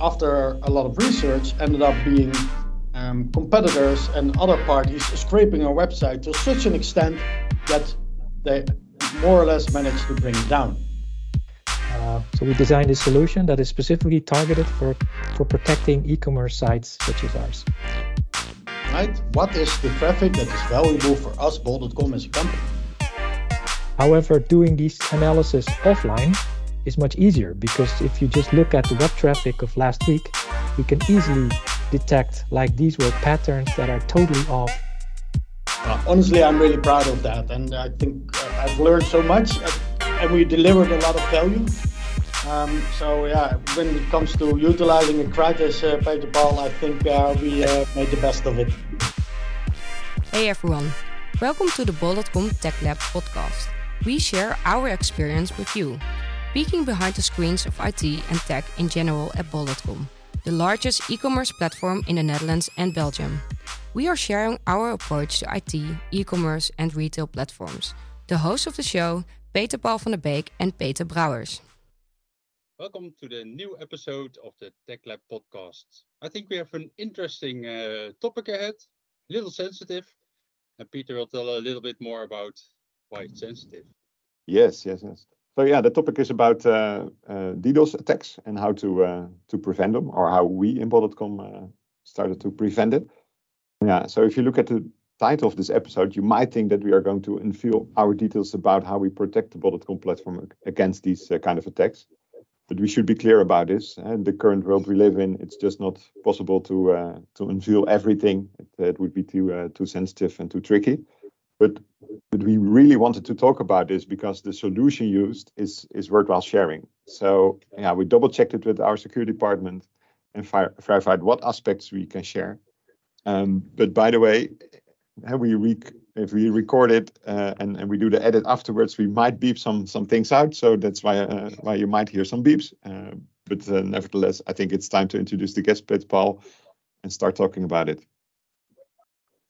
after a lot of research, ended up being um, competitors and other parties scraping our website to such an extent that they more or less managed to bring it down. Uh, so we designed a solution that is specifically targeted for, for protecting e-commerce sites such as ours. Right? What is the traffic that is valuable for us, bol.com, as a company? However, doing these analysis offline is much easier because if you just look at the web traffic of last week, you can easily detect like these were patterns that are totally off. Uh, honestly, I'm really proud of that, and I think uh, I've learned so much, uh, and we delivered a lot of value. Um, so yeah, when it comes to utilizing a crisis, uh, Peter Paul, I think uh, we uh, made the best of it. Hey everyone, welcome to the Bol.com Tech Lab podcast. We share our experience with you, peeking behind the screens of IT and tech in general at Bol.com, the largest e-commerce platform in the Netherlands and Belgium. We are sharing our approach to IT, e-commerce and retail platforms. The hosts of the show, Peter Paul van der Beek and Peter Brouwers. Welcome to the new episode of the Tech Lab podcast. I think we have an interesting uh, topic ahead, a little sensitive, and Peter will tell a little bit more about why it's sensitive. Yes, yes, yes. So yeah, the topic is about uh, uh, DDoS attacks and how to uh, to prevent them, or how we in Bol.com uh, started to prevent it. Yeah. So if you look at the title of this episode, you might think that we are going to unveil our details about how we protect the Bol.com platform against these uh, kind of attacks but we should be clear about this. And the current world we live in, it's just not possible to uh, to unveil everything. It, it would be too too sensitive and too tricky. But but we really wanted to talk about this because the solution used is is worthwhile sharing. So yeah, we double checked it with our security department and verified what aspects we can share. Um, but by the way, we re- if we record it uh, and, and we do the edit afterwards, we might beep some some things out. So that's why uh, why you might hear some beeps. Uh, but uh, nevertheless, I think it's time to introduce the guest, Paul, and start talking about it.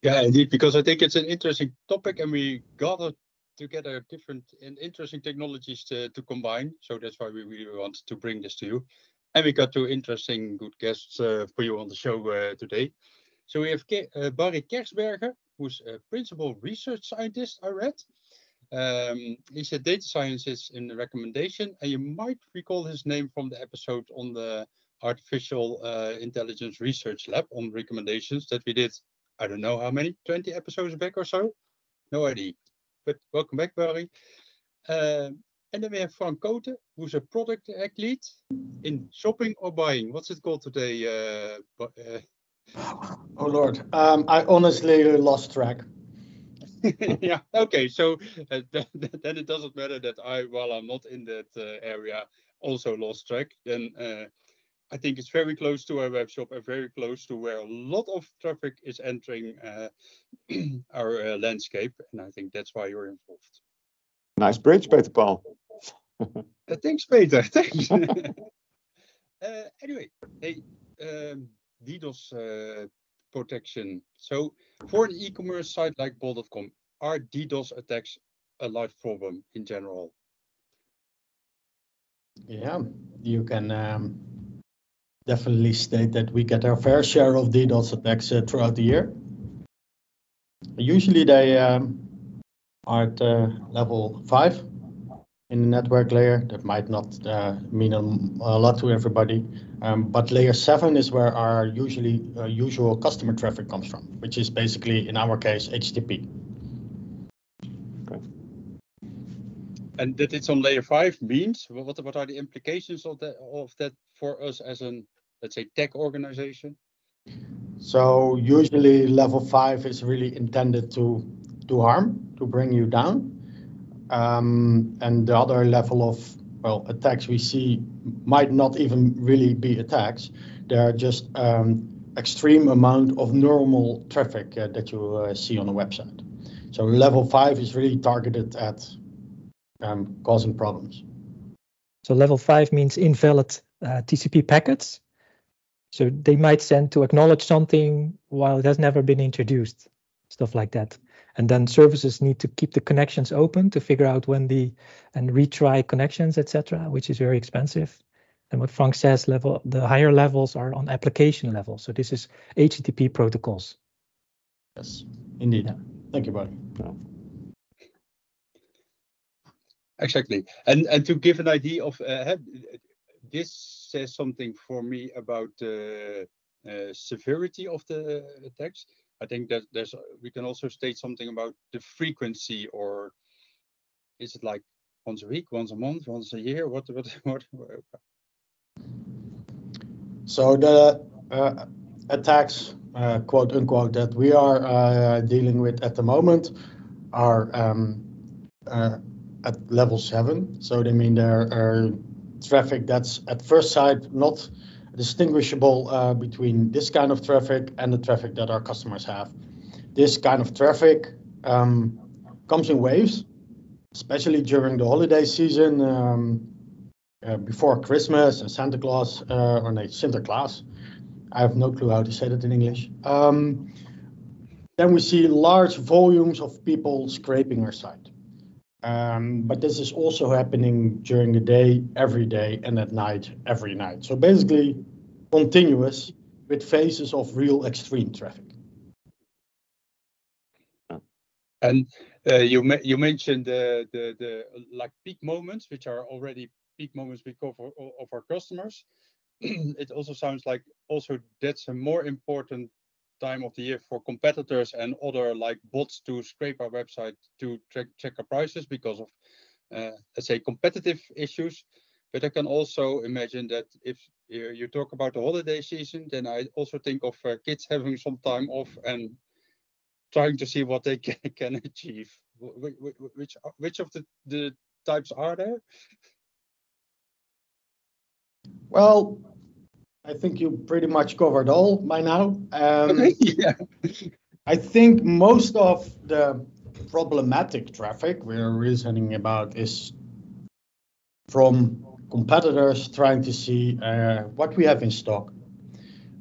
Yeah, indeed, because I think it's an interesting topic, and we gathered together different and interesting technologies to, to combine. So that's why we really want to bring this to you. And we got two interesting, good guests uh, for you on the show uh, today. So we have Ke Barrie Kersbergen, who's a principal research scientist, I read. Um, he's a data scientist in the recommendation, and you might recall his name from the episode on the artificial uh, intelligence research lab on recommendations that we did, I don't know how many, 20 episodes back or so? No idea. But welcome back, Barrie. And then we have Frank Kootte, who's a product act lead in shopping or buying. What's it called today, uh, uh Oh Lord, um, I honestly lost track. yeah. Okay. So uh, then it doesn't matter that I, while I'm not in that uh, area, also lost track. Then uh, I think it's very close to our web shop and very close to where a lot of traffic is entering uh, our uh, landscape, and I think that's why you're involved. Nice bridge, Peter Paul. Uh, thanks, Peter. Thanks. anyway, hey. Um, DDoS uh, protection. So for an e-commerce site like bol.com, are DDoS attacks a large problem in general? Yeah, you can um, definitely state that we get our fair share of DDoS attacks uh, throughout the year. Usually they um, are at uh, level 5 in the network layer. That might not uh, mean a, lot to everybody, um, but layer seven is where our usually uh, usual customer traffic comes from, which is basically in our case HTTP. And that it's on layer five means what? What are the implications of that of that for us as an let's say tech organization? So usually level five is really intended to do harm, to bring you down. Um, and the other level of well attacks we see might not even really be attacks. They are just um, extreme amount of normal traffic uh, that you uh, see on a website. So level five is really targeted at um, causing problems. So level five means invalid uh, TCP packets. So they might send to acknowledge something while it has never been introduced, stuff like that and then services need to keep the connections open to figure out when the and retry connections etc which is very expensive And what Frank says, level the higher levels are on application level. So this is HTTP protocols. Yes, indeed. Yeah. Thank you, buddy. Exactly. And and to give an idea of uh, this says something for me about the uh, severity of the attacks. I think that there's we can also state something about the frequency, or is it like once a week, once a month, once a year? What what what? So the uh, attacks, uh, quote unquote, that we are uh, dealing with at the moment are um, uh, at level seven. So they mean there are traffic that's at first sight not distinguishable uh, between this kind of traffic and the traffic that our customers have. This kind of traffic um, comes in waves, especially during the holiday season, um, uh, before Christmas and Santa Claus, uh, or no, Sinterklaas. I have no clue how to say that in English. Um, then we see large volumes of people scraping our site. Um, but this is also happening during the day, every day, and at night, every night. So basically, continuous with phases of real extreme traffic. And uh, you ma- you mentioned the, the the like peak moments, which are already peak moments because of, of our customers. it also sounds like also that's a more important time of the year for competitors and other like bots to scrape our website to check check our prices because of uh, let's say competitive issues. But I can also imagine that if you, talk about the holiday season, then I also think of uh, kids having some time off and trying to see what they can, can achieve. Which, which of the, the types are there? Well, I think you pretty much covered all by now. Um, okay, yeah. I think most of the problematic traffic we're reasoning about is from competitors trying to see uh, what we have in stock,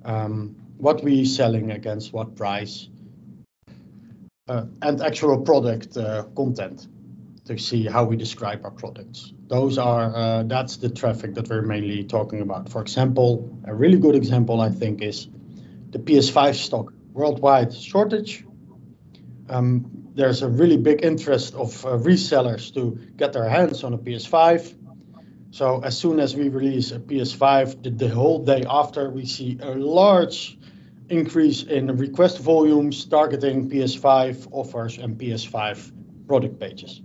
um, what we selling against what price, uh, and actual product uh, content to see how we describe our products. Those are uh, that's the traffic that we're mainly talking about. For example, a really good example I think is the PS5 stock worldwide shortage. Um, there's a really big interest of uh, resellers to get their hands on a PS5. So as soon as we release a PS5, the, the whole day after we see a large increase in request volumes targeting PS5 offers and PS5 product pages.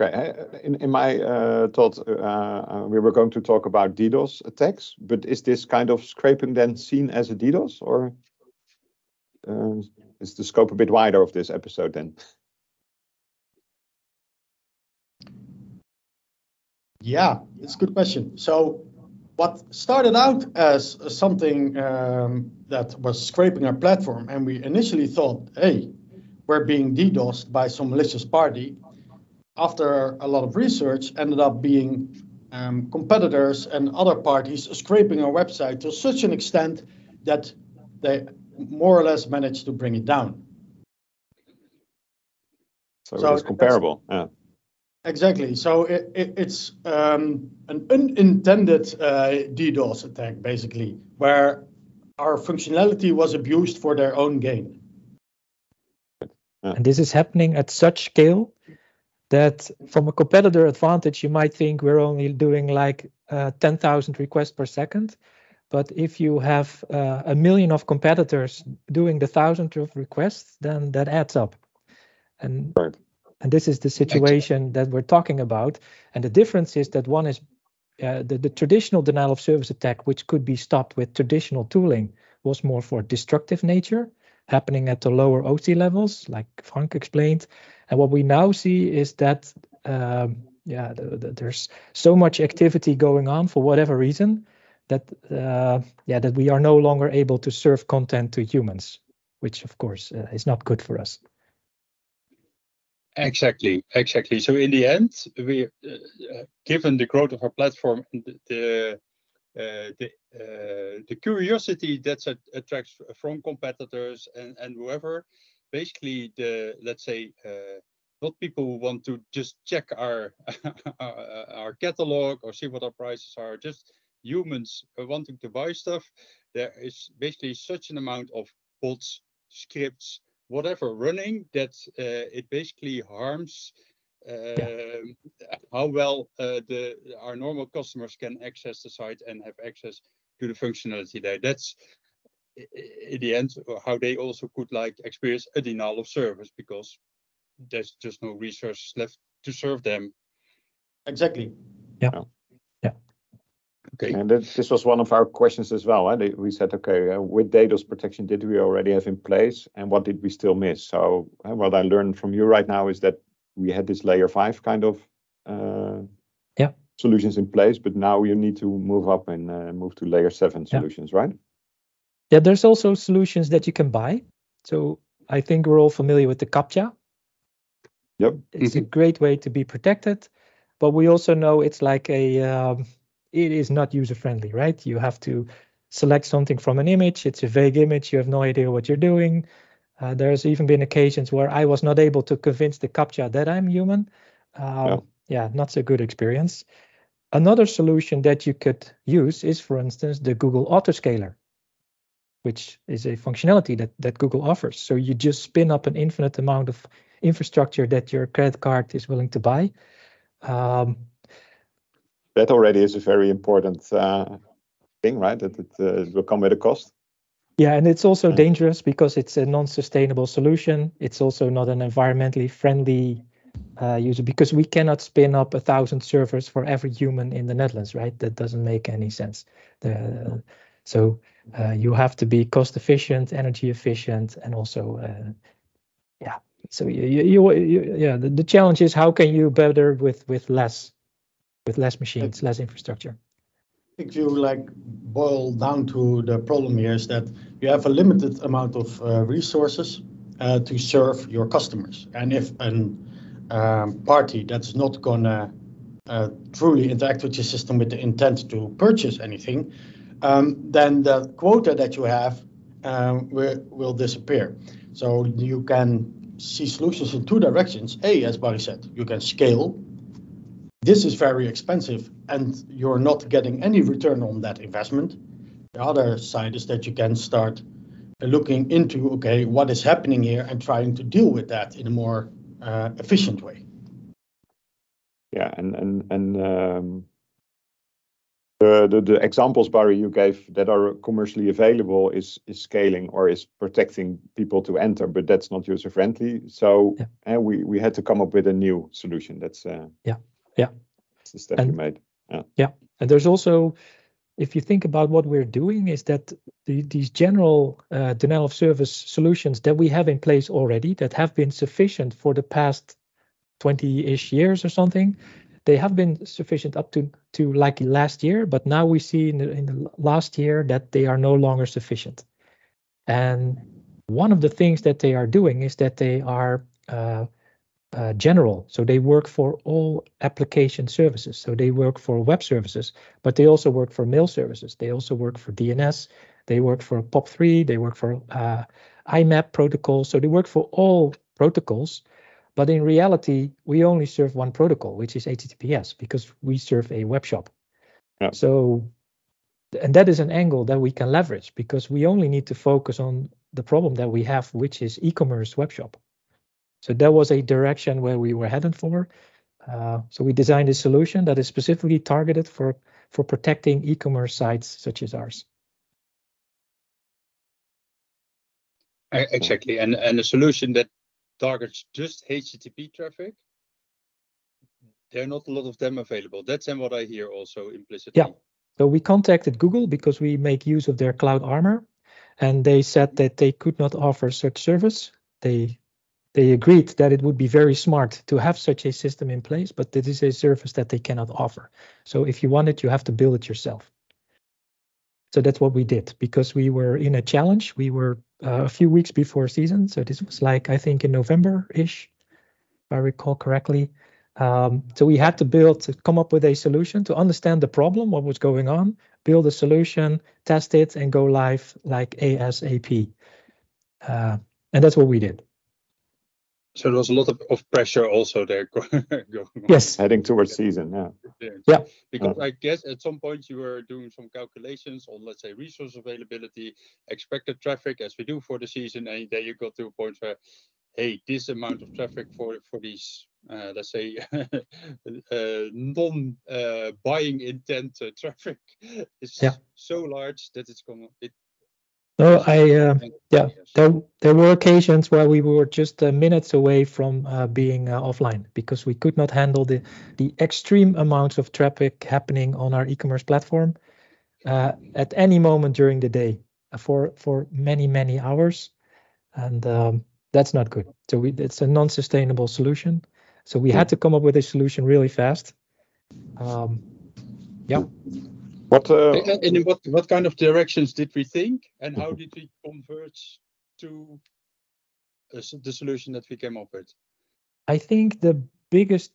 Okay, in, in my uh, thought, uh, uh, we were going to talk about DDoS attacks, but is this kind of scraping then seen as a DDoS, or uh, is the scope a bit wider of this episode then? Yeah, it's a good question. So, what started out as something um, that was scraping our platform, and we initially thought, hey, we're being DDoSed by some malicious party after a lot of research, ended up being um, competitors and other parties scraping our website to such an extent that they more or less managed to bring it down. So, so it's comparable. Yeah. Exactly. So it, it, it's um, an unintended uh, DDoS attack, basically, where our functionality was abused for their own gain. And this is happening at such scale that from a competitor advantage, you might think we're only doing like uh, 10,000 requests per second. But if you have uh, a million of competitors doing the thousand of requests, then that adds up. And right. and this is the situation that we're talking about. And the difference is that one is uh, the, the traditional denial of service attack, which could be stopped with traditional tooling, was more for destructive nature, happening at the lower OC levels, like Frank explained. And what we now see is that, um, yeah, the, the, there's so much activity going on for whatever reason that, uh, yeah, that we are no longer able to serve content to humans, which of course uh, is not good for us. Exactly, exactly. So in the end, we, uh, given the growth of our platform and the uh, the uh, the curiosity that attracts from competitors and and whoever, basically the let's say uh, not people who want to just check our, our, our catalog or see what our prices are, just humans wanting to buy stuff. There is basically such an amount of bots, scripts, whatever running that uh, it basically harms uh, yeah. how well uh, the our normal customers can access the site and have access to the functionality there. That's in the end how they also could like experience a denial of service because there's just no resources left to serve them. Exactly. Yeah. Yeah. Okay. And this was one of our questions as well. Eh? We said, okay, uh, with DDoS protection did we already have in place, and what did we still miss? So uh, what I learned from you right now is that we had this layer five kind of uh, yeah solutions in place, but now you need to move up and uh, move to layer seven solutions, yeah. right? Yeah, there's also solutions that you can buy. So I think we're all familiar with the CAPTCHA. Yep. It's mm-hmm. a great way to be protected, but we also know it's like a um, it is not user friendly, right? You have to select something from an image. It's a vague image. You have no idea what you're doing. Uh, there's even been occasions where I was not able to convince the CAPTCHA that I'm human. Um, yeah. yeah, not so good experience. Another solution that you could use is, for instance, the Google Autoscaler, which is a functionality that, that Google offers. So you just spin up an infinite amount of infrastructure that your credit card is willing to buy. Um, that already is a very important uh, thing, right? That it, uh, it will come with a cost. Yeah, and it's also dangerous because it's a non-sustainable solution. It's also not an environmentally friendly uh, user because we cannot spin up a thousand servers for every human in the Netherlands, right? That doesn't make any sense. The, so uh, you have to be cost efficient, energy efficient, and also, uh, yeah. So you, you, you yeah. The, the challenge is how can you better with with less, with less machines, less infrastructure if you like boil down to the problem here is that you have a limited amount of uh, resources uh, to serve your customers. And if a um, party that's not gonna uh, truly interact with your system with the intent to purchase anything, then the quota that you have um, will, will disappear. So you can see solutions in two directions. A, as Barrie said, you can scale this is very expensive and you're not getting any return on that investment. The other side is that you can start looking into okay, what is happening here and trying to deal with that in a more uh, efficient way. Yeah, and and and um, the, examples Barrie you gave that are commercially available is is scaling or is protecting people to enter, but that's not user friendly. So yeah. and we we had to come up with a new solution. That's uh, yeah yeah. It's the step and, you made. Yeah. Yeah. And there's also, if you think about what we're doing, is that the, these general uh, denial of service solutions that we have in place already that have been sufficient for the past 20-ish years or something, they have been sufficient up to to like last year, but now we see in the, in the last year that they are no longer sufficient. And one of the things that they are doing is that they are uh, uh, general. So they work for all application services. So they work for web services, but they also work for mail services. They also work for DNS. They work for POP3. They work for uh, IMAP protocol. So they work for all protocols. But in reality, we only serve one protocol, which is HTTPS, because we serve a web shop. Yeah. So, and that is an angle that we can leverage because we only need to focus on the problem that we have, which is e-commerce web shop. So that was a direction where we were heading for. Uh, so we designed a solution that is specifically targeted for, for protecting e-commerce sites such as ours. Exactly, and, and a solution that targets just HTTP traffic, there are not a lot of them available. That's and what I hear also implicitly. Yeah, so we contacted Google because we make use of their Cloud Armor, and they said that they could not offer such service. They they agreed that it would be very smart to have such a system in place, but this is a service that they cannot offer. So if you want it, you have to build it yourself. So that's what we did because we were in a challenge. We were uh, a few weeks before season. So this was like, I think in November-ish, if I recall correctly. Um, so we had to build, to come up with a solution to understand the problem, what was going on, build a solution, test it, and go live like ASAP. Uh, and that's what we did. So there was a lot of, of pressure also there going on. Yes. Heading towards season, yeah. Yeah. Because I guess at some point you were doing some calculations on, let's say, resource availability, expected traffic as we do for the season, and then you got to a point where, hey, this amount of traffic for for these, uh, let's say, uh, non-buying intent uh, traffic is Yeah. so large that it's gonna it. No, I uh, yeah. There, there were occasions where we were just uh, minutes away from uh, being uh, offline because we could not handle the the extreme amounts of traffic happening on our e-commerce platform uh, at any moment during the day uh, for for many many hours, and um, that's not good. So we, it's a non-sustainable solution. So we had to come up with a solution really fast. Um, yeah. What? Uh, And and in what what kind of directions did we think, and how did we converge to uh, the solution that we came up with? I think the biggest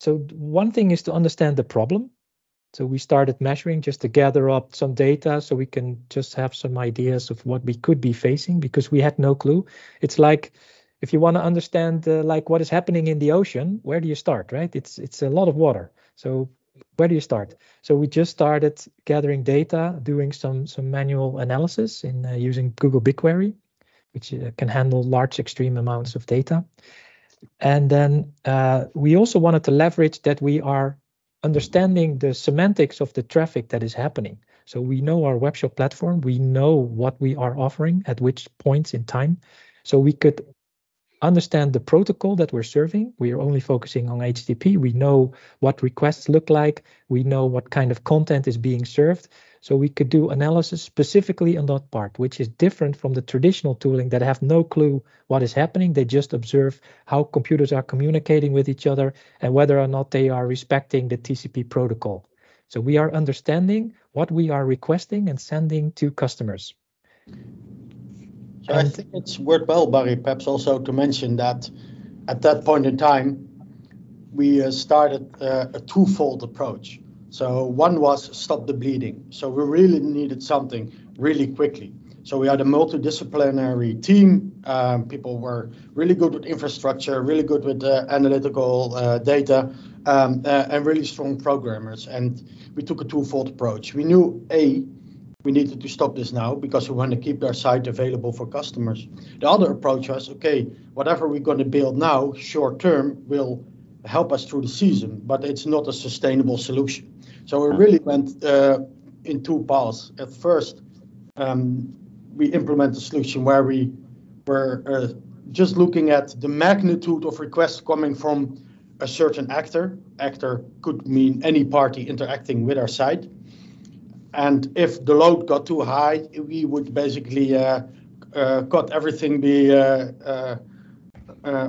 so one thing is to understand the problem. So we started measuring just to gather up some data so we can just have some ideas of what we could be facing because we had no clue. It's like if you want to understand uh, like what is happening in the ocean, where do you start, right? It's it's a lot of water. So where do you start? So we just started gathering data, doing some some manual analysis in uh, using Google BigQuery, which uh, can handle large extreme amounts of data. And then uh, we also wanted to leverage that we are understanding the semantics of the traffic that is happening. So we know our webshop platform, we know what we are offering at which points in time. So we could understand the protocol that we're serving. We are only focusing on HTTP. We know what requests look like. We know what kind of content is being served. So we could do analysis specifically on that part, which is different from the traditional tooling that have no clue what is happening. They just observe how computers are communicating with each other and whether or not they are respecting the TCP protocol. So we are understanding what we are requesting and sending to customers. So I think it's worthwhile, Barrie, perhaps also to mention that at that point in time, we uh, started uh, a twofold approach. So one was stop the bleeding. So we really needed something really quickly. So we had a multidisciplinary team. Um, people were really good with infrastructure, really good with uh, analytical uh, data, um, uh, and really strong programmers. And we took a twofold approach. We knew a we needed to stop this now because we want to keep our site available for customers. The other approach was okay, whatever we're going to build now, short term, will help us through the season, but it's not a sustainable solution. So we really went uh, in two paths. At first, um, we implement a solution where we were uh, just looking at the magnitude of requests coming from a certain actor. Actor could mean any party interacting with our site. And if the load got too high, we would basically uh, uh, cut everything uh,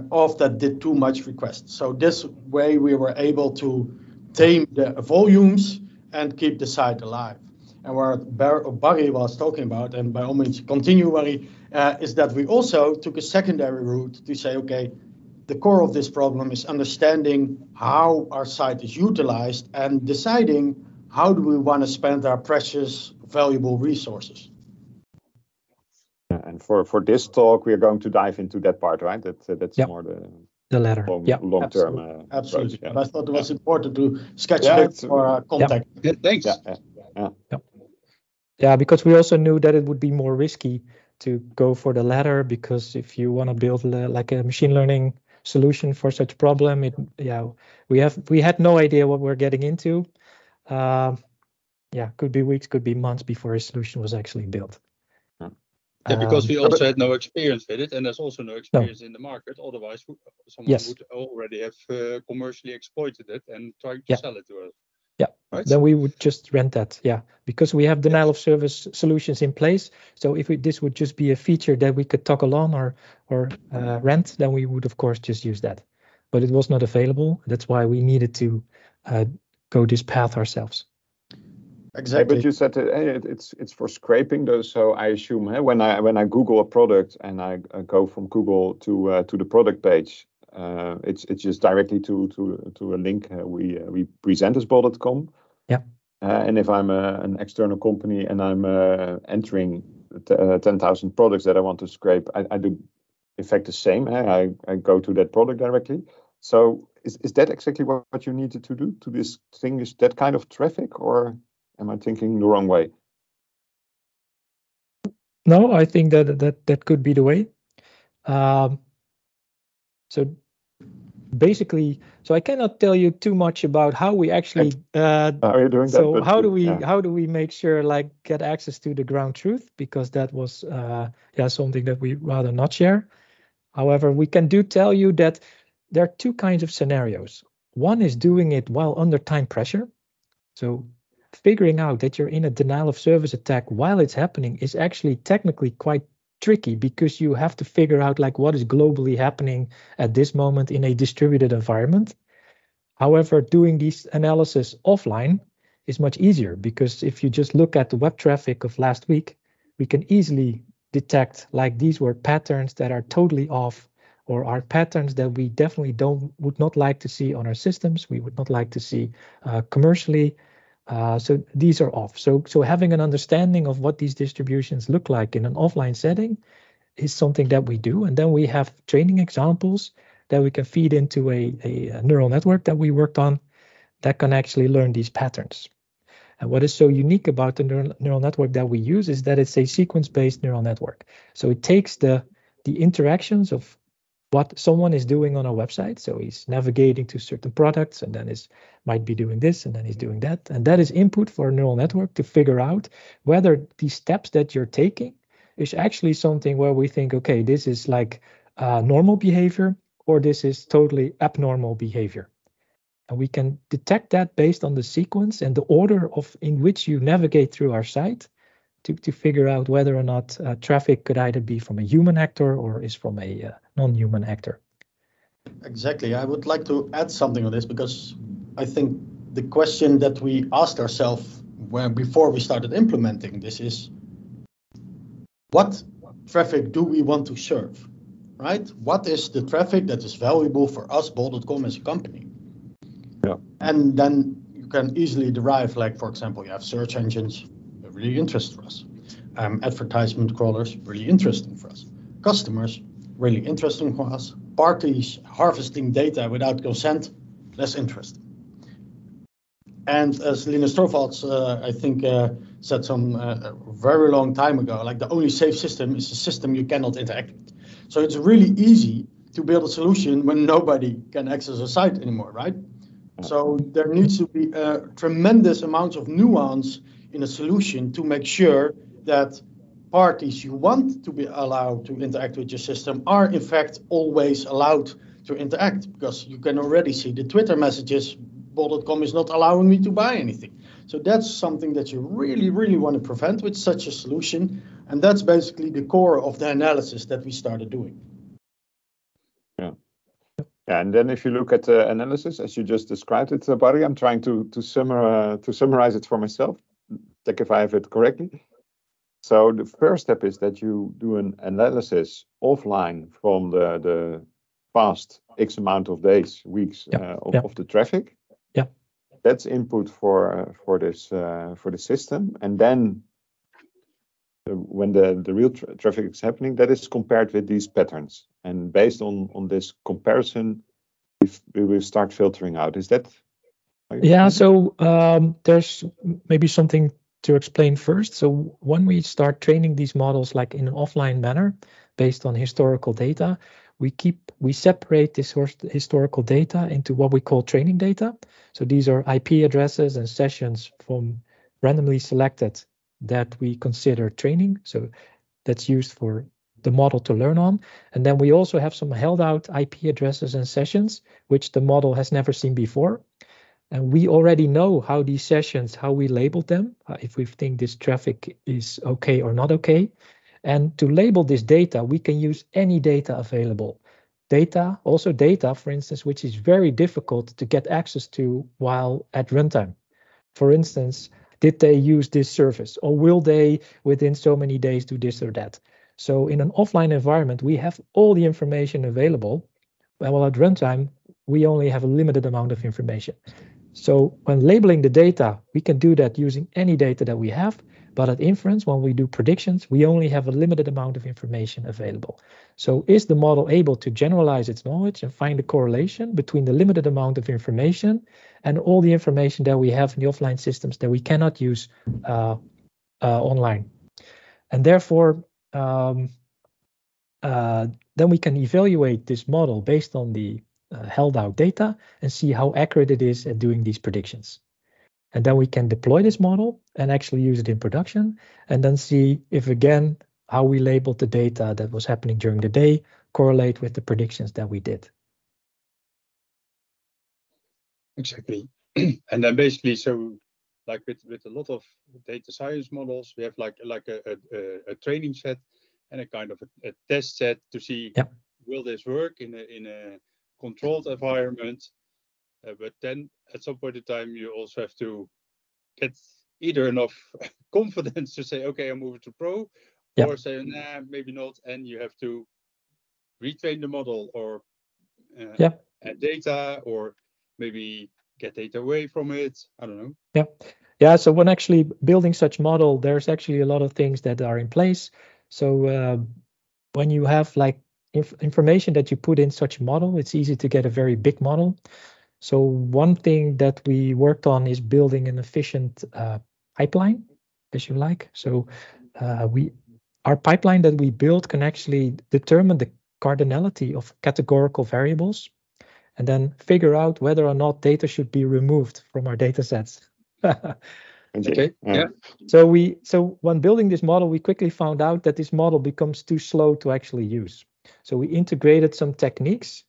off that did too much requests. So this way we were able to tame the volumes and keep the site alive. And what Barrie was talking about, and by all means continue, Barrie, uh, is that we also took a secondary route to say, okay, the core of this problem is understanding how our site is utilized and deciding how do we want to spend our precious, valuable resources. and for for this talk, we are going to dive into that part, right? That uh, that's Yep. more the The latter. long yeah. long term. absolutely. Uh, Absolutely. approach, But I thought it was important to sketch Yeah, a bit for uh, context. Yeah, thanks. yeah, yeah, yeah. Yeah, because we also knew that it would be more risky to go for the latter because if you want to build le- like a machine learning solution for such problem, it yeah we have we had no idea what we're getting into. Um, yeah, could be weeks, could be months before a solution was actually built. Yeah, because Um, we also had no experience with it, and there's also no experience in the market. Otherwise, someone Yes. would already have uh, commercially exploited it and tried to Yeah. sell it to us. Yeah, Right? then we would just rent that. Yeah, because we have denial of service solutions in place. So if we, this would just be a feature that we could toggle on or or uh, rent, then we would of course just use that. But it was not available. That's why we needed to uh, go this path ourselves. Hey, Exactly. but you said that, hey, it, it's it's for scraping those. So I assume hey, when I when I Google a product and I uh, go from Google to uh, to the product page, uh, it's it's just directly to to to a link uh, we uh, we present as bol.com. Yeah. Uh, and if I'm a, an external company and I'm uh, entering t- uh, ten thousand products that I want to scrape, I, I do in fact the same. I, I go to that product directly. So is, is that exactly what, what you needed to do to distinguish that kind of traffic, or am I thinking the wrong way? No, I think that that that could be the way. Um, so basically, so I cannot tell you too much about how we actually. Uh, how are you doing so that? how do we yeah. how do we make sure like get access to the ground truth because that was uh, yeah something that we rather not share. However, we can do tell you that there are two kinds of scenarios. One is doing it while under time pressure. So figuring out that you're in a denial of service attack while it's happening is actually technically quite tricky because you have to figure out like what is globally happening at this moment in a distributed environment. However, doing this analysis offline is much easier because if you just look at the web traffic of last week, we can easily detect like these were patterns that are totally off or are patterns that we definitely don't would not like to see on our systems. We would not like to see uh, commercially. Uh, so these are off. So so having an understanding of what these distributions look like in an offline setting is something that we do, and then we have training examples that we can feed into a, a, neural network that we worked on that can actually learn these patterns. And what is so unique about the neural, neural network that we use is that it's a sequence-based neural network. So it takes the the interactions of what someone is doing on a website. So he's navigating to certain products and then is might be doing this and then he's doing that. And that is input for a neural network to figure out whether the steps that you're taking is actually something where we think, okay, this is like uh, normal behavior or this is totally abnormal behavior. And we can detect that based on the sequence and the order of in which you navigate through our site to, to figure out whether or not uh, traffic could either be from a human actor or is from a uh, non-human actor. Exactly. I would like to add something on this because I think the question that we asked ourselves when before we started implementing this is what traffic do we want to serve? Right? What is the traffic that is valuable for us, Bol.com, as a company? Yeah. And then you can easily derive, like, for example, you have search engines, really interesting for us. Um, advertisement crawlers, really interesting for us. Customers, really interesting for us. Parties harvesting data without consent, less interesting. And as Linus Torvalds, uh, I think, uh, said some uh, very long time ago, like the only safe system is a system you cannot interact with. So it's really easy to build a solution when nobody can access a site anymore, right? So there needs to be a tremendous amount of nuance in a solution to make sure that parties you want to be allowed to interact with your system are in fact always allowed to interact because you can already see the Twitter messages Bol.com is not allowing me to buy anything. So that's something that you really, really want to prevent with such a solution. And that's basically the core of the analysis that we started doing. Yeah. Yeah, and then if you look at the analysis as you just described it, Barrie, I'm trying to to, summar, uh, to summarize it for myself. Check if I have it correctly. So the first step is that you do an analysis offline from the the past X amount of days, weeks Yeah, uh, of, yeah. of the traffic. Yeah. That's input for uh, for this uh, for the system, and then uh, when the the real tra- traffic is happening, that is compared with these patterns, and based on on this comparison, we will start filtering out. Is that? Yeah, so um, there's maybe something to explain first. So when we start training these models like in an offline manner based on historical data, we keep we separate this historical data into what we call training data. So these are IP addresses and sessions from randomly selected that we consider training. So that's used for the model to learn on. And then we also have some held out IP addresses and sessions, which the model has never seen before. And we already know how these sessions, how we labeled them, uh, if we think this traffic is okay or not okay. And to label this data, we can use any data available. Data, also data, for instance, which is very difficult to get access to while at runtime. For instance, did they use this service or will they within so many days do this or that? So in an offline environment, we have all the information available. While at runtime, we only have a limited amount of information. So when labeling the data, we can do that using any data that we have, But at inference, when we do predictions, we only have a limited amount of information available. So is the model able to generalize its knowledge and find a correlation between the limited amount of information and all the information that we have in the offline systems that we cannot use uh, uh, online? And therefore, um, uh, then we can evaluate this model based on the uh, held out data and see how accurate it is at doing these predictions. And then we can deploy this model and actually use it in production and then see if again how we labeled the data that was happening during the day correlate with the predictions that we did. Exactly. and then basically, so like with, with a lot of data science models, we have like like a, a, a training set and a kind of a, a test set to see will this work in a in a controlled environment. Uh, but then at some point in time, you also have to get either enough confidence to say, okay, I'm moving to pro, yeah. or say, nah, maybe not. And you have to retrain the model or uh, yeah. add data or maybe get data away from it. I don't know. Yeah. Yeah. So when actually building such model, there's actually a lot of things that are in place. So uh, when you have like inf information that you put in such a model, it's easy to get a very big model. So one thing that we worked on is building an efficient uh, pipeline, as you like. So uh, we our pipeline that we built can actually determine the cardinality of categorical variables and then figure out whether or not data should be removed from our data sets. okay. Yeah. So we so when building this model, we quickly found out that this model becomes too slow to actually use. So we integrated some techniques,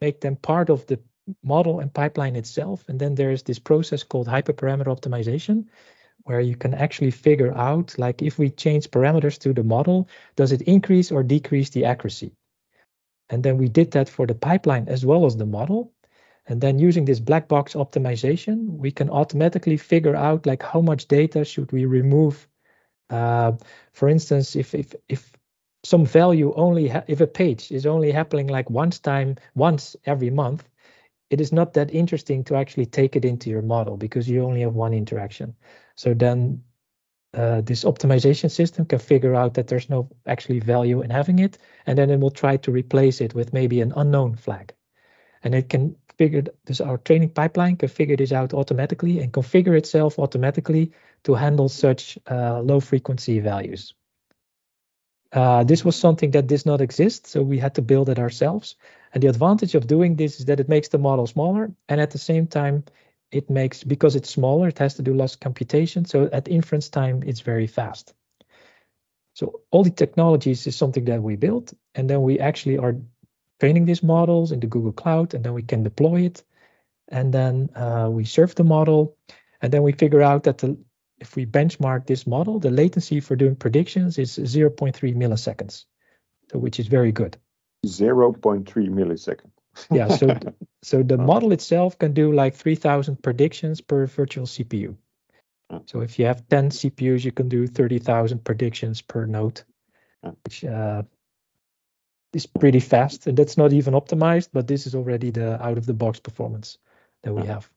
make them part of the model and pipeline itself. And then there's this process called hyperparameter optimization, where you can actually figure out, like if we change parameters to the model, does it increase or decrease the accuracy? And then we did that for the pipeline as well as the model. And then using this black box optimization, we can automatically figure out like how much data should we remove. Uh, for instance, if if if some value only if a page is only happening like once time once every month, it is not that interesting to actually take it into your model because you only have one interaction. So then uh, this optimization system can figure out that there's no actually value in having it, and then it will try to replace it with maybe an unknown flag. And it can figure this our training pipeline can figure this out automatically and configure itself automatically to handle such uh, low frequency values. Uh, this was something that does not exist, so we had to build it ourselves. And the advantage of doing this is that it makes the model smaller, and at the same time, it makes because it's smaller, it has to do less computation. So at inference time, it's very fast. So all the technologies is something that we built, and then we actually are training these models in the Google Cloud, and then we can deploy it, and then uh, we serve the model, and then we figure out that the if we benchmark this model, the latency for doing predictions is 0.3 milliseconds, so which is very good. 0.3 milliseconds. yeah, so so the model itself can do like 3000 predictions per virtual CPU. So if you have 10 CPUs, you can do 30,000 predictions per node, which uh, is pretty fast. And that's not even optimized, but this is already the out of the box performance that we have.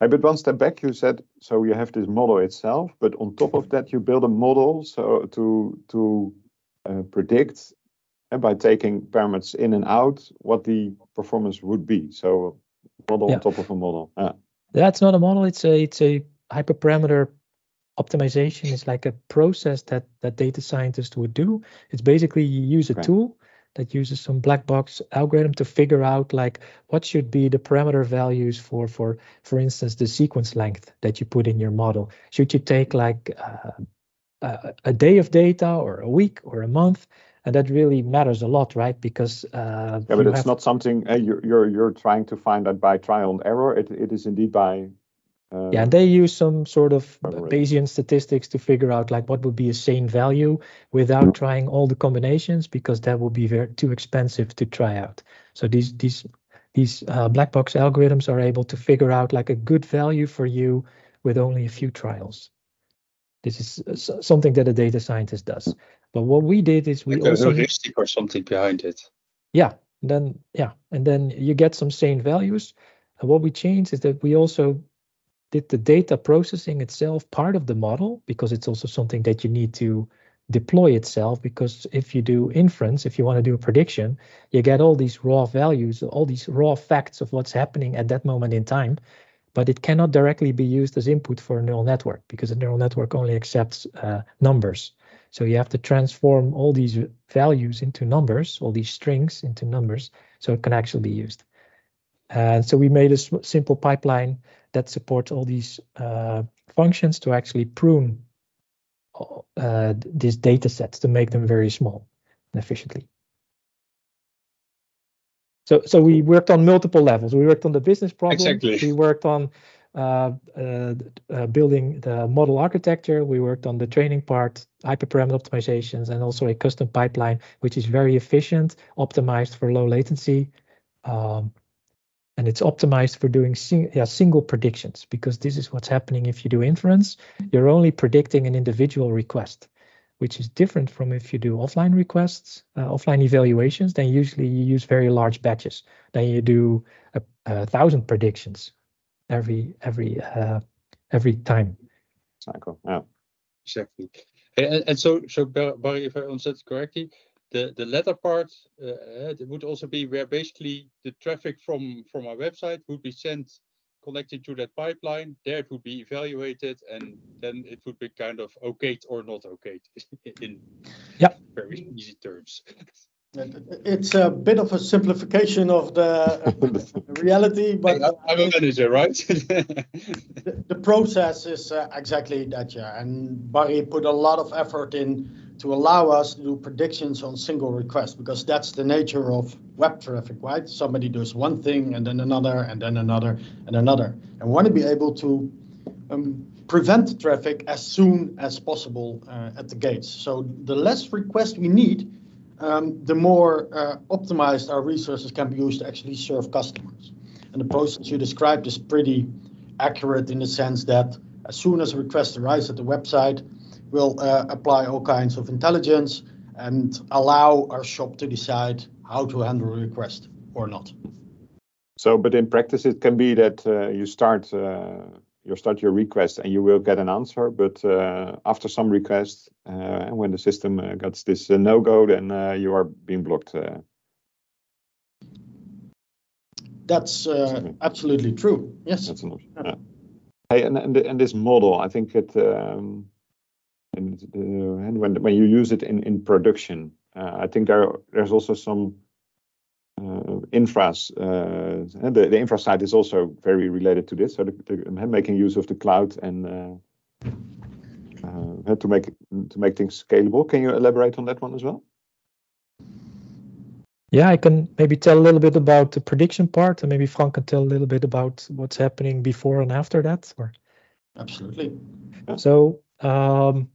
Hey, but one step back, you said so you have this model itself, but on top of that, you build a model so to to uh, predict and by taking parameters in and out what the performance would be. So model yeah. on top of a model. Yeah. That's not a model. It's a it's a hyperparameter optimization. It's like a process that that data scientists would do. It's basically you use a okay. tool that uses some black box algorithm to figure out like what should be the parameter values for for for instance the sequence length that you put in your model. Should you take like uh, a, a, day of data or a week or a month? And that really matters a lot right? Because uh, yeah but it's not something uh, you're, you're you're trying to find that by trial and error. It, it is indeed by uh, yeah, and they use some sort of Bayesian statistics to figure out like what would be a sane value without trying all the combinations because that would be very too expensive to try out. So these these these uh, black box algorithms are able to figure out like a good value for you with only a few trials. This is uh, something that a data scientist does. But what we did is we like also heuristic or something behind it. Yeah, then yeah, and then you get some sane values. And what we changed is that we also did the data processing itself part of the model? Because it's also something that you need to deploy itself because if you do inference if you want to do a prediction you get all these raw values all these raw facts of what's happening at that moment in time but it cannot directly be used as input for a neural network because a neural network only accepts uh, numbers. So you have to transform all these values into numbers all these strings into numbers so it can actually be used and so we made a simple pipeline that supports all these uh, functions to actually prune uh, these data sets to make them very small and efficiently. So, so we worked on multiple levels. We worked on the business problem. Exactly. We worked on uh, uh, uh, building the model architecture. We worked on the training part, hyperparameter optimizations, and also a custom pipeline, which is very efficient, optimized for low latency. Um, and it's optimized for doing sing yeah, single predictions because this is what's happening if you do inference. You're only predicting an individual request, which is different from if you do offline requests, uh, offline evaluations. Then usually you use very large batches. Then you do a, a thousand predictions every every uh, every time. Cycle. Yeah. Exactly. And, and so, so Barrie, if I understand correctly, the the latter part uh, it would also be where basically the traffic from from our website would be sent connected to that pipeline there it would be evaluated and then it would be kind of okayed or not okayed in yeah. very easy terms it's a bit of a simplification of the reality, but hey, I'm a manager, right? the, the, process is uh, exactly that, yeah. And Barrie put a lot of effort in to allow us to do predictions on single request because that's the nature of web traffic, right? Somebody does one thing and then another and then another and another. And want to be able to um, prevent traffic as soon as possible uh, at the gates. So the less requests we need, um, the more uh, optimized our resources can be used to actually serve customers. And the process you described is pretty accurate in the sense that as soon as a request arrives at the website, will uh, apply all kinds of intelligence and allow our shop to decide how to handle a request or not. So, but in practice, it can be that uh, you start uh, you start your request and you will get an answer, but uh, after some request, uh, and when the system uh, gets this no go, then you are being blocked. That's absolutely true. Yes. That's an option. Yeah. Hey, and and, and this model, I think it. Um, and, uh, and when when you use it in in production, uh, I think there there's also some uh, infras. Uh, and the, the infra side is also very related to this. So the, the making use of the cloud and uh, uh, to make to make things scalable. Can you elaborate on that one as well? Yeah, I can maybe tell a little bit about the prediction part, and maybe Frank can tell a little bit about what's happening before and after that. Or absolutely. So um,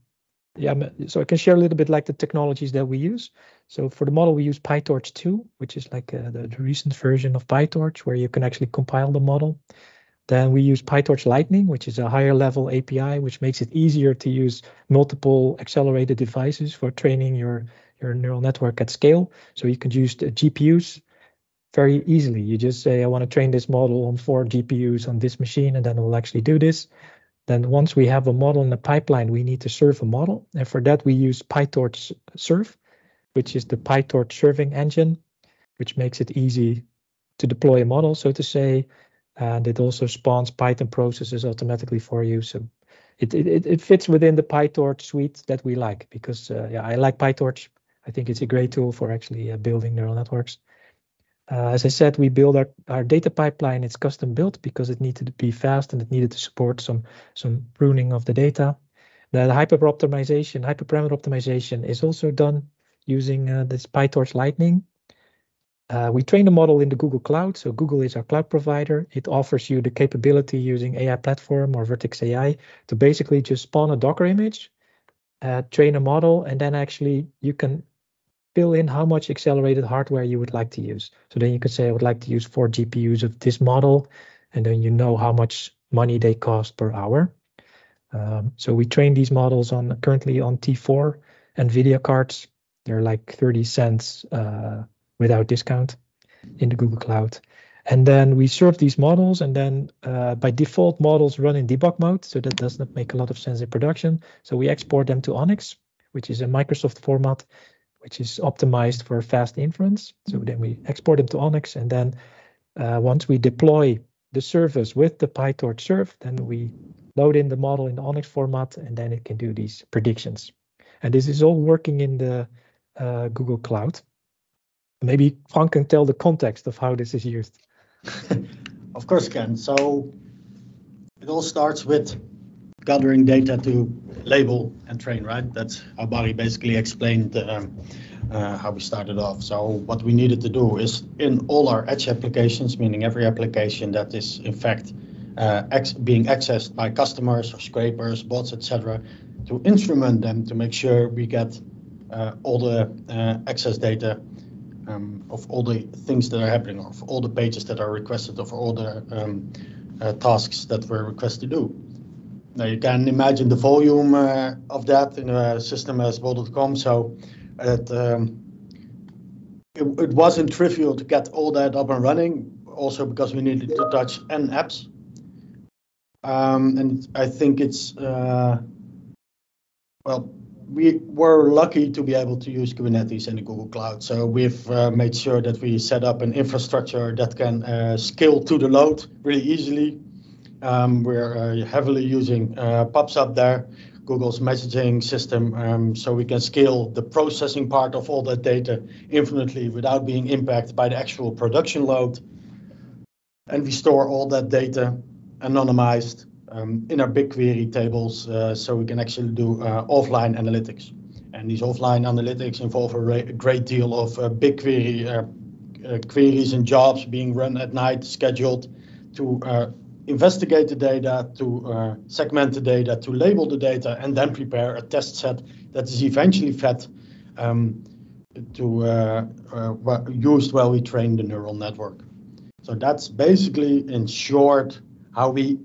yeah, so I can share a little bit like the technologies that we use. So for the model, we use PyTorch 2, which is like uh, the, the, recent version of PyTorch, where you can actually compile the model. Then we use PyTorch Lightning, which is a higher level API, which makes it easier to use multiple accelerated devices for training your, your neural network at scale. So you can use the GPUs very easily. You just say, I want to train this model on four GPUs on this machine, and then it will actually do this. Then once we have a model in the pipeline, we need to serve a model. And for that, we use PyTorch Serve, which is the PyTorch serving engine, which makes it easy to deploy a model, so to say. And it also spawns Python processes automatically for you. So it, it, it fits within the PyTorch suite that we like because uh, yeah, I like PyTorch. I think it's a great tool for actually uh, building neural networks. Uh, as I said, we build our, our data pipeline. It's custom built because it needed to be fast and it needed to support some some pruning of the data. The, the hyper optimization, hyperparameter optimization is also done using uh, this PyTorch Lightning. Uh, we train the model in the Google Cloud. So Google is our cloud provider. It offers you the capability using AI platform or Vertex AI to basically just spawn a Docker image, uh, train a model, and then actually you can fill in how much accelerated hardware you would like to use. So then you could say, I would like to use four GPUs of this model, and then you know how much money they cost per hour. Um, so we train these models on currently on T4 NVIDIA cards. They're like 30 cents uh, without discount in the Google Cloud. And then we serve these models, and then uh, by default, models run in debug mode. So that does not make a lot of sense in production. So we export them to ONNX, which is a Microsoft format, which is optimized for fast inference. So then we export them to ONNX, and then uh, once we deploy the service with the PyTorch serve, then we load in the model in the ONNX format, and then it can do these predictions. And this is all working in the uh, Google Cloud. Maybe Frank can tell the context of how this is used. of course, Ken. So it all starts with gathering data to label and train, right? That's how Barrie basically explained um, uh, how we started off. So what we needed to do is in all our edge applications, meaning every application that is in fact uh, being accessed by customers or scrapers, bots, etc., to instrument them to make sure we get uh, all the uh, access data um, of all the things that are happening, of all the pages that are requested, of all the um, uh, tasks that were requested to do. Now you can imagine the volume uh, of that in a system as Bol.com. So it, um, it, it wasn't trivial to get all that up and running. Also because we needed to touch n apps, um, and I think it's uh, well we were lucky to be able to use Kubernetes in the Google Cloud. So we've uh, made sure that we set up an infrastructure that can uh, scale to the load really easily. Um, we're uh, heavily using uh, PubSub there, Google's messaging system, um, so we can scale the processing part of all that data infinitely without being impacted by the actual production load. And we store all that data anonymized um, in our BigQuery tables uh, so we can actually do uh, offline analytics. And these offline analytics involve a, a great deal of uh, BigQuery uh, uh, queries and jobs being run at night, scheduled to investigate the data, to segment the data, to label the data, and then prepare a test set that is eventually fed um, to used while we train the neural network. So that's basically, in short, how we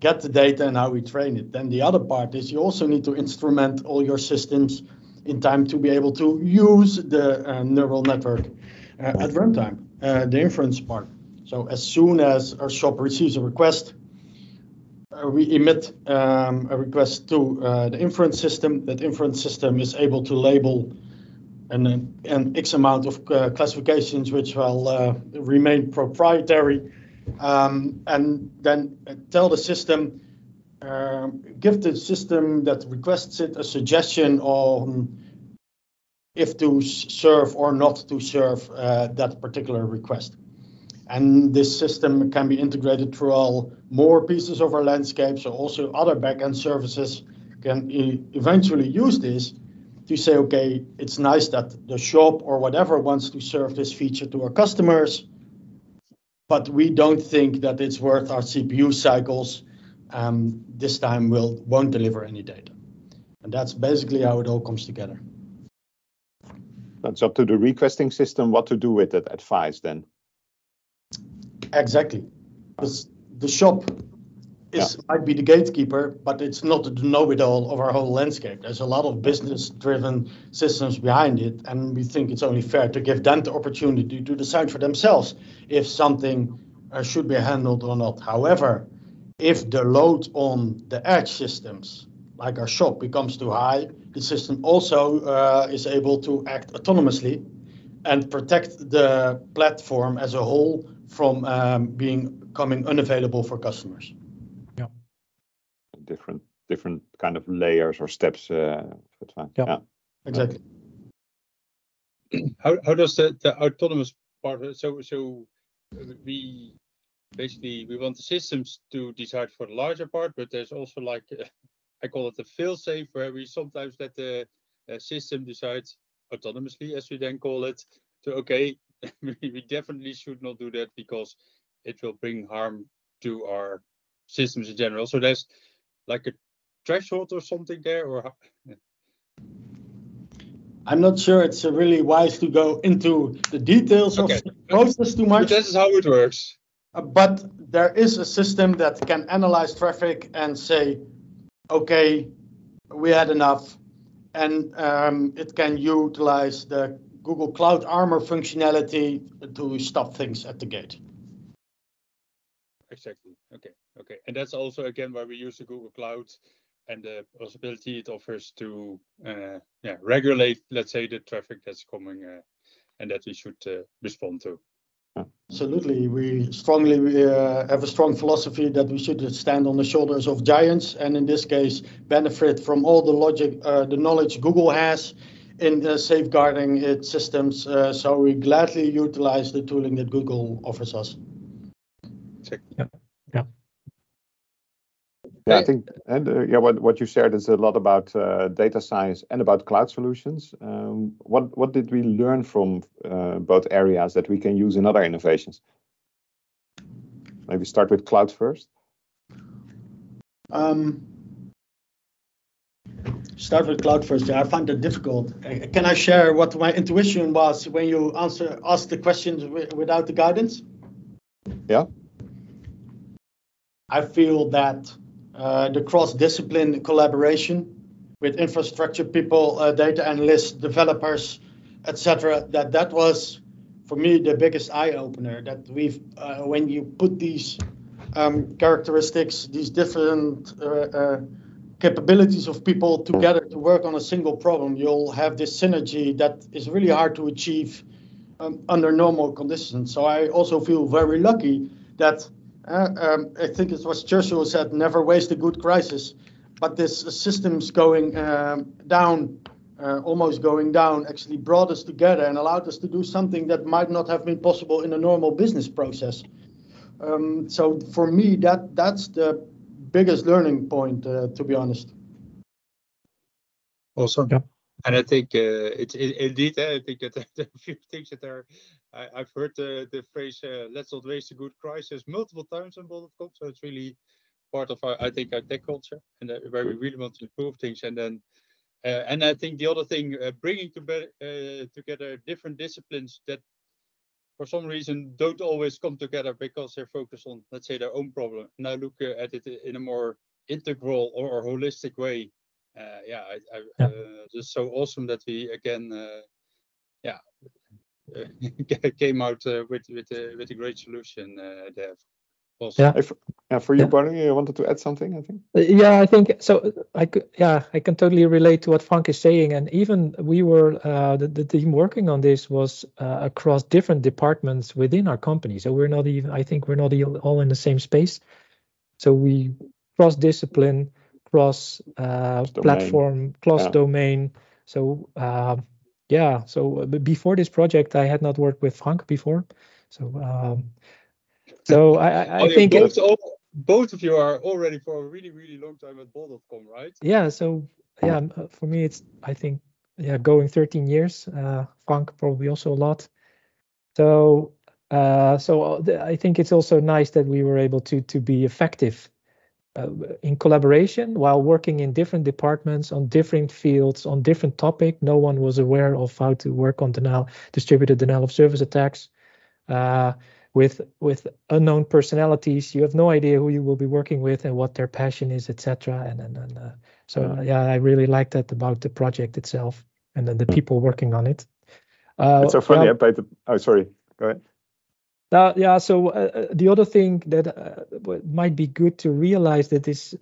get the data and how we train it. Then the other part is you also need to instrument all your systems in time to be able to use the uh, neural network uh, at runtime, uh, the inference part. So as soon as our shop receives a request, uh, we emit um, a request to uh, the inference system. That inference system is able to label an, an X amount of uh, classifications which will remain proprietary um, and then tell the system, uh, give the system that requests it a suggestion on if to serve or not to serve uh, that particular request. And this system can be integrated through all more pieces of our landscape, so also other backend services can eventually use this to say, okay, it's nice that the shop or whatever wants to serve this feature to our customers but we don't think that it's worth our CPU cycles. Um, this time we'll won't deliver any data. And that's basically how it all comes together. That's up to the requesting system what to do with that advice then. Exactly. The, the shop is yeah. might be the gatekeeper, but it's not the know-it-all of our whole landscape. There's a lot of business-driven systems behind it, and we think it's only fair to give them the opportunity to decide for themselves if something uh, should be handled or not. However, if the load on the edge systems, like our shop, becomes too high, the system also uh, is able to act autonomously and protect the platform as a whole from um, being coming unavailable for customers different different kind of layers or steps. Uh, yeah. yeah, exactly. How how does the, the autonomous part? So so we basically we want the systems to decide for the larger part, but there's also like uh, I call it the fail safe where we sometimes let the uh, system decide autonomously, as we then call it, to okay, we definitely should not do that because it will bring harm to our systems in general. So there's like a threshold or something there, or? I'm not sure it's really wise to go into the details okay. of the process too much. But this is how it works. Uh, but there is a system that can analyze traffic and say, okay, we had enough, and um, it can utilize the Google Cloud Armor functionality to stop things at the gate. exactly. Okay, okay, and that's also again why we use the Google Cloud and the possibility it offers to uh, yeah regulate, let's say, the traffic that's coming uh, and that we should uh, respond to. Absolutely. We strongly uh, have a strong philosophy that we should stand on the shoulders of giants, and in this case, benefit from all the logic, uh, the knowledge Google has in uh, safeguarding its systems. Uh, so we gladly utilize the tooling that Google offers us. Yeah. Yeah. Yeah, I think and uh, yeah, what what you shared is a lot about uh, data science and about cloud solutions. Um, what what did we learn from uh, both areas that we can use in other innovations? Maybe start with cloud first. Um, start with cloud first. Yeah, I find it difficult. Uh, Can I share what my intuition was when you answer ask the questions without the guidance? Yeah. I feel that uh, the cross-discipline collaboration with infrastructure people, uh, data analysts, developers, etc., that that was for me the biggest eye opener. That we've uh, when you put these um, characteristics, these different uh, uh, capabilities of people together to work on a single problem, you'll have this synergy that is really hard to achieve um, under normal conditions. So I also feel very lucky that uh, um, I think it was Churchill who said, "Never waste a good crisis." But this systems going um, down, uh, almost going down, actually brought us together and allowed us to do something that might not have been possible in a normal business process. Um, so for me, that that's the biggest learning point, uh, to be honest. Awesome. Yeah. And I think uh, it's it, indeed. Uh, I think that there are a few things that are. I, I've heard the the phrase uh, "Let's not waste a good crisis" multiple times on Bol.com. So it's really part of our, I think, our tech culture, and uh, where we really want to improve things. And then, uh, and I think the other thing, uh, bringing to be, uh, together different disciplines that, for some reason, don't always come together because they're focused on, let's say, their own problem. And I look uh, at it in a more integral or, or holistic way uh, yeah, I, I, Yeah. Uh, just so awesome that we again, uh, yeah, uh, came out uh, with with a with a great solution uh, there. Awesome. Yeah. Hey, for, yeah, for you, Yeah. Barrie, you wanted to add something, I think. Uh, Yeah, I think so. I could, yeah, I can totally relate to what Frank is saying. And even we were, uh, the, the team working on this was uh, across different departments within our company. So we're not even, I think we're not e- all in the same space. So we cross discipline, cross uh, domain. platform, cross Yeah. domain. So uh, yeah, so uh, before this project, I had not worked with Frank before. So um, so I, I, I you think it- both, all, both of you are already for a really really long time at Bol.com, right? yeah so yeah for me it's i think yeah going 13 years uh frank probably also a lot. So uh so uh, i think it's also nice that we were able to to be effective uh, in collaboration while working in different departments on different fields on different topic. No one was aware of how to work on denial distributed denial of service attacks. Uh, with with unknown personalities. You have no idea who you will be working with and what their passion is etc and and, and uh, so uh, yeah i really like that about the project itself and then the people working on it. Uh, it's so funny, I played the, oh, sorry, go ahead. uh, yeah. So uh, uh, the other thing that uh, might be good to realize that is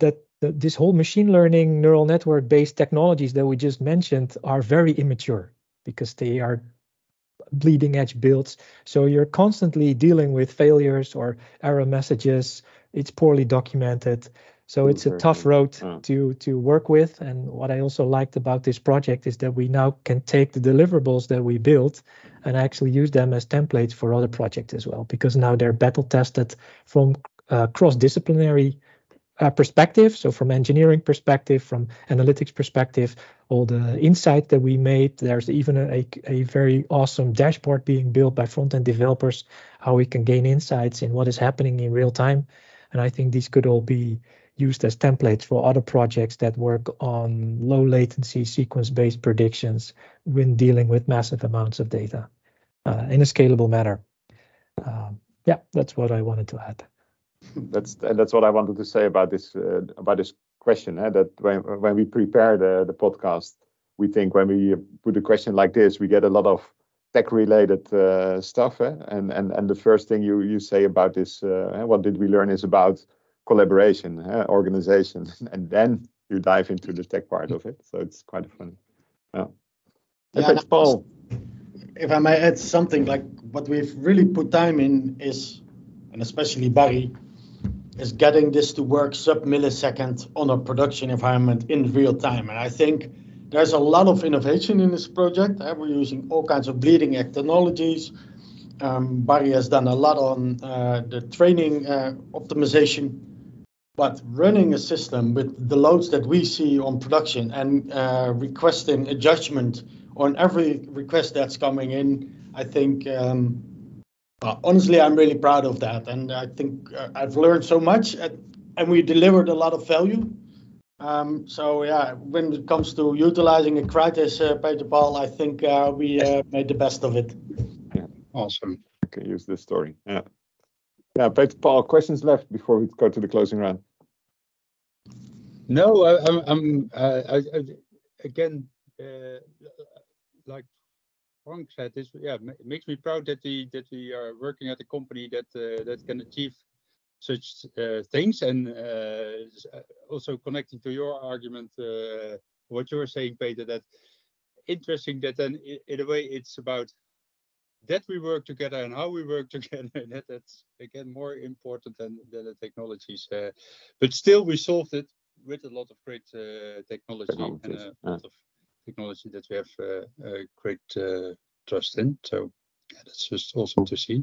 that the, this whole machine learning neural network based technologies that we just mentioned are very immature because they are bleeding edge builds. So you're constantly dealing with failures or error messages. It's poorly documented. So it's a tough road Oh. to to work with. And what I also liked about this project is that we now can take the deliverables that we built and actually use them as templates for other projects as well, because now they're battle tested from uh, cross-disciplinary uh, perspective. So from engineering perspective, from analytics perspective, all the insight that we made. There's even a, a, very awesome dashboard being built by front-end developers, how we can gain insights in what is happening in real time. And I think these could all be used as templates for other projects that work on low latency sequence-based predictions when dealing with massive amounts of data uh, in a scalable manner. Um, yeah, that's what I wanted to add. that's and that's what I wanted to say about this uh, about this question. eh, that when when we prepare the the podcast, we think when we put a question like this, we get a lot of tech related uh, stuff eh? and and and the first thing you you say about this uh, eh, what did we learn is about collaboration eh? organization and then you dive into the tech part of it so it's quite fun. yeah, yeah paul if i may add something like what we've really put time in is and especially barrie is getting this to work sub millisecond on a production environment in real time and i think there's a lot of innovation in this project. Uh, we're using all kinds of bleeding edge technologies. Um, Barrie has done a lot on uh, the training uh, optimization, but running a system with the loads that we see on production and uh, requesting a judgment on every request that's coming in, I think um, honestly, I'm really proud of that. And I think uh, I've learned so much and we delivered a lot of value. Um, so yeah, when it comes to utilizing a crisis, uh, Peter Paul, I think uh, we uh, made the best of it. Yeah, awesome. I can use this story. Yeah, yeah. Peter Paul, questions left before we go to the closing round. No, I, I'm, I'm uh, I, I, again, uh, like Frank said, this yeah it makes me proud that we that we are working at a company that uh, that can achieve such uh, things and uh, also connecting to your argument uh, what you were saying peter that interesting that then in a way it's about that we work together and how we work together that, that's again more important than, than the technologies uh, but still we solved it with a lot of great uh, technology and a lot of technology that we have uh, great trust in so yeah, that's just awesome to see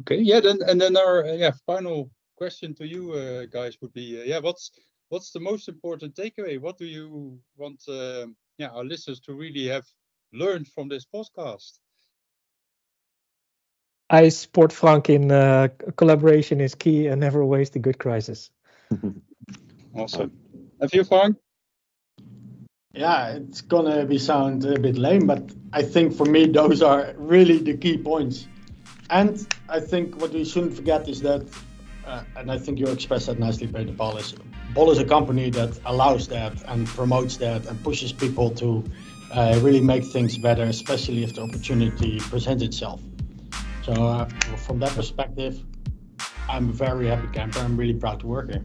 Okay, yeah, then and then our uh, yeah final question to you uh, guys would be uh, yeah what's what's the most important takeaway? What do you want um, yeah our listeners to really have learned from this podcast? I support Frank in uh, collaboration is key and never waste a good crisis. awesome. Have you, Frank? Yeah, it's gonna be sound a bit lame, but I think for me those are really the key points. And I think what we shouldn't forget is that, uh, and I think you expressed that nicely, Peter Paul, is Bol is a company that allows that and promotes that and pushes people to uh, really make things better, especially if the opportunity presents itself. So uh, from that perspective, I'm a very happy camper. I'm really proud to work here.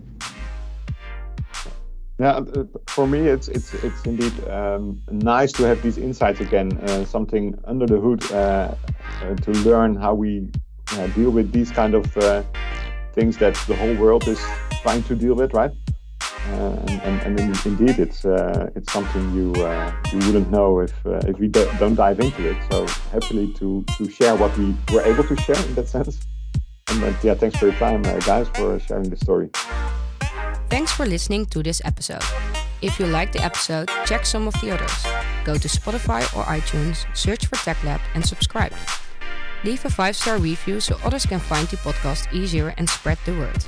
Yeah, uh, for me, it's it's it's indeed um, nice to have these insights again, uh, something under the hood uh, uh to learn how we uh, deal with these kind of uh, things that the whole world is trying to deal with, right? and, and, and, indeed, it's it's something you you wouldn't know if if we don't dive into it. So happily to to share what we were able to share in that sense. And yeah, thanks for your time, guys, for sharing the story. Thanks for listening to this episode. If you like the episode, check some of the others. Go to Spotify or iTunes, search for TechLab, and subscribe. Leave a 5 star review so others can find the podcast easier and spread the word.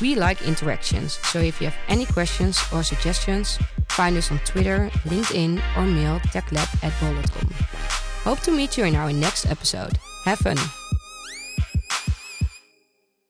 We like interactions, so if you have any questions or suggestions, find us on Twitter, LinkedIn, or mail techlab at bol.com. Hope to meet you in our next episode. Have fun!